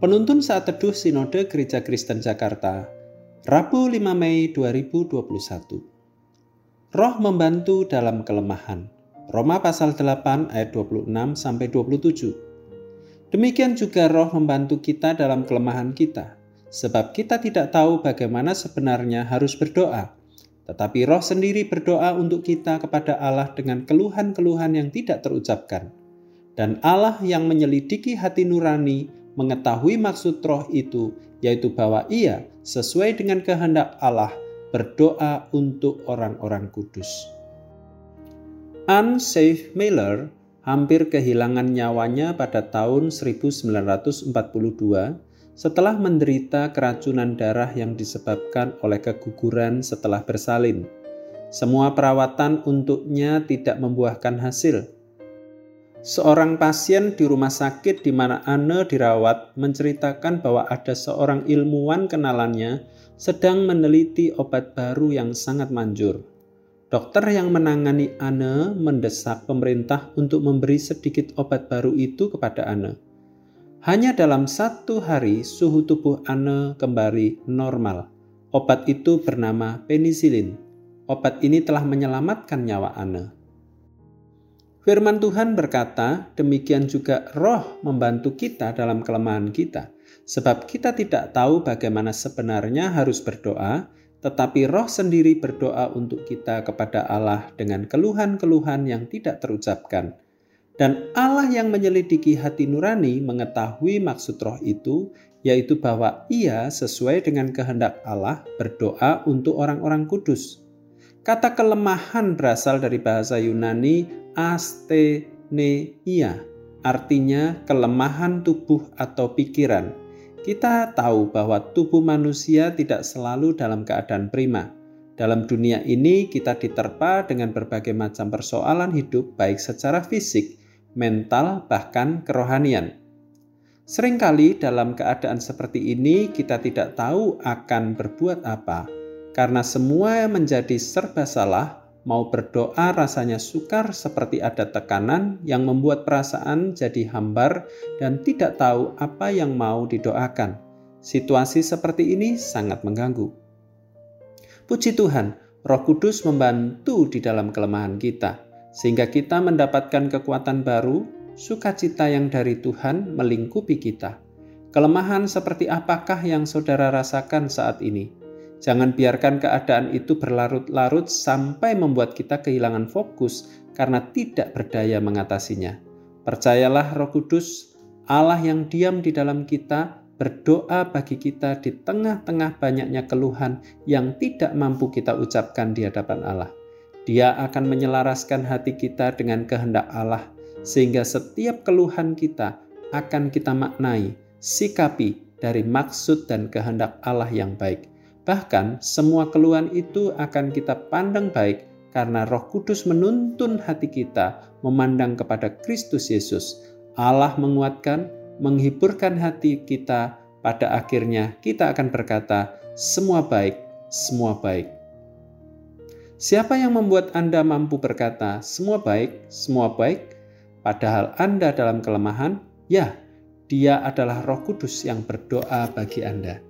Penuntun saat teduh Sinode Gereja Kristen Jakarta, Rabu 5 Mei 2021. Roh membantu dalam kelemahan. Roma pasal 8 ayat 26 sampai 27. Demikian juga roh membantu kita dalam kelemahan kita, sebab kita tidak tahu bagaimana sebenarnya harus berdoa. Tetapi roh sendiri berdoa untuk kita kepada Allah dengan keluhan-keluhan yang tidak terucapkan. Dan Allah yang menyelidiki hati nurani mengetahui maksud roh itu, yaitu bahwa ia sesuai dengan kehendak Allah berdoa untuk orang-orang kudus. Anne Miller hampir kehilangan nyawanya pada tahun 1942 setelah menderita keracunan darah yang disebabkan oleh keguguran setelah bersalin. Semua perawatan untuknya tidak membuahkan hasil Seorang pasien di rumah sakit di mana Anne dirawat menceritakan bahwa ada seorang ilmuwan kenalannya sedang meneliti obat baru yang sangat manjur. Dokter yang menangani Anne mendesak pemerintah untuk memberi sedikit obat baru itu kepada Anne. Hanya dalam satu hari suhu tubuh Anne kembali normal. Obat itu bernama penisilin. Obat ini telah menyelamatkan nyawa Anne. Firman Tuhan berkata, demikian juga roh membantu kita dalam kelemahan kita. Sebab kita tidak tahu bagaimana sebenarnya harus berdoa, tetapi roh sendiri berdoa untuk kita kepada Allah dengan keluhan-keluhan yang tidak terucapkan. Dan Allah yang menyelidiki hati nurani mengetahui maksud roh itu, yaitu bahwa ia sesuai dengan kehendak Allah berdoa untuk orang-orang kudus. Kata kelemahan berasal dari bahasa Yunani asteneia, artinya kelemahan tubuh atau pikiran. Kita tahu bahwa tubuh manusia tidak selalu dalam keadaan prima. Dalam dunia ini, kita diterpa dengan berbagai macam persoalan hidup, baik secara fisik, mental, bahkan kerohanian. Seringkali dalam keadaan seperti ini, kita tidak tahu akan berbuat apa, karena semua menjadi serba salah Mau berdoa rasanya sukar seperti ada tekanan yang membuat perasaan jadi hambar dan tidak tahu apa yang mau didoakan. Situasi seperti ini sangat mengganggu. Puji Tuhan, Roh Kudus membantu di dalam kelemahan kita, sehingga kita mendapatkan kekuatan baru, sukacita yang dari Tuhan melingkupi kita. Kelemahan seperti apakah yang saudara rasakan saat ini? Jangan biarkan keadaan itu berlarut-larut sampai membuat kita kehilangan fokus karena tidak berdaya mengatasinya. Percayalah Roh Kudus, Allah yang diam di dalam kita, berdoa bagi kita di tengah-tengah banyaknya keluhan yang tidak mampu kita ucapkan di hadapan Allah. Dia akan menyelaraskan hati kita dengan kehendak Allah, sehingga setiap keluhan kita akan kita maknai, sikapi dari maksud dan kehendak Allah yang baik. Bahkan semua keluhan itu akan kita pandang baik karena Roh Kudus menuntun hati kita memandang kepada Kristus Yesus. Allah menguatkan, menghiburkan hati kita. Pada akhirnya kita akan berkata, "Semua baik, semua baik." Siapa yang membuat Anda mampu berkata, "Semua baik, semua baik"? Padahal Anda dalam kelemahan, ya, Dia adalah Roh Kudus yang berdoa bagi Anda.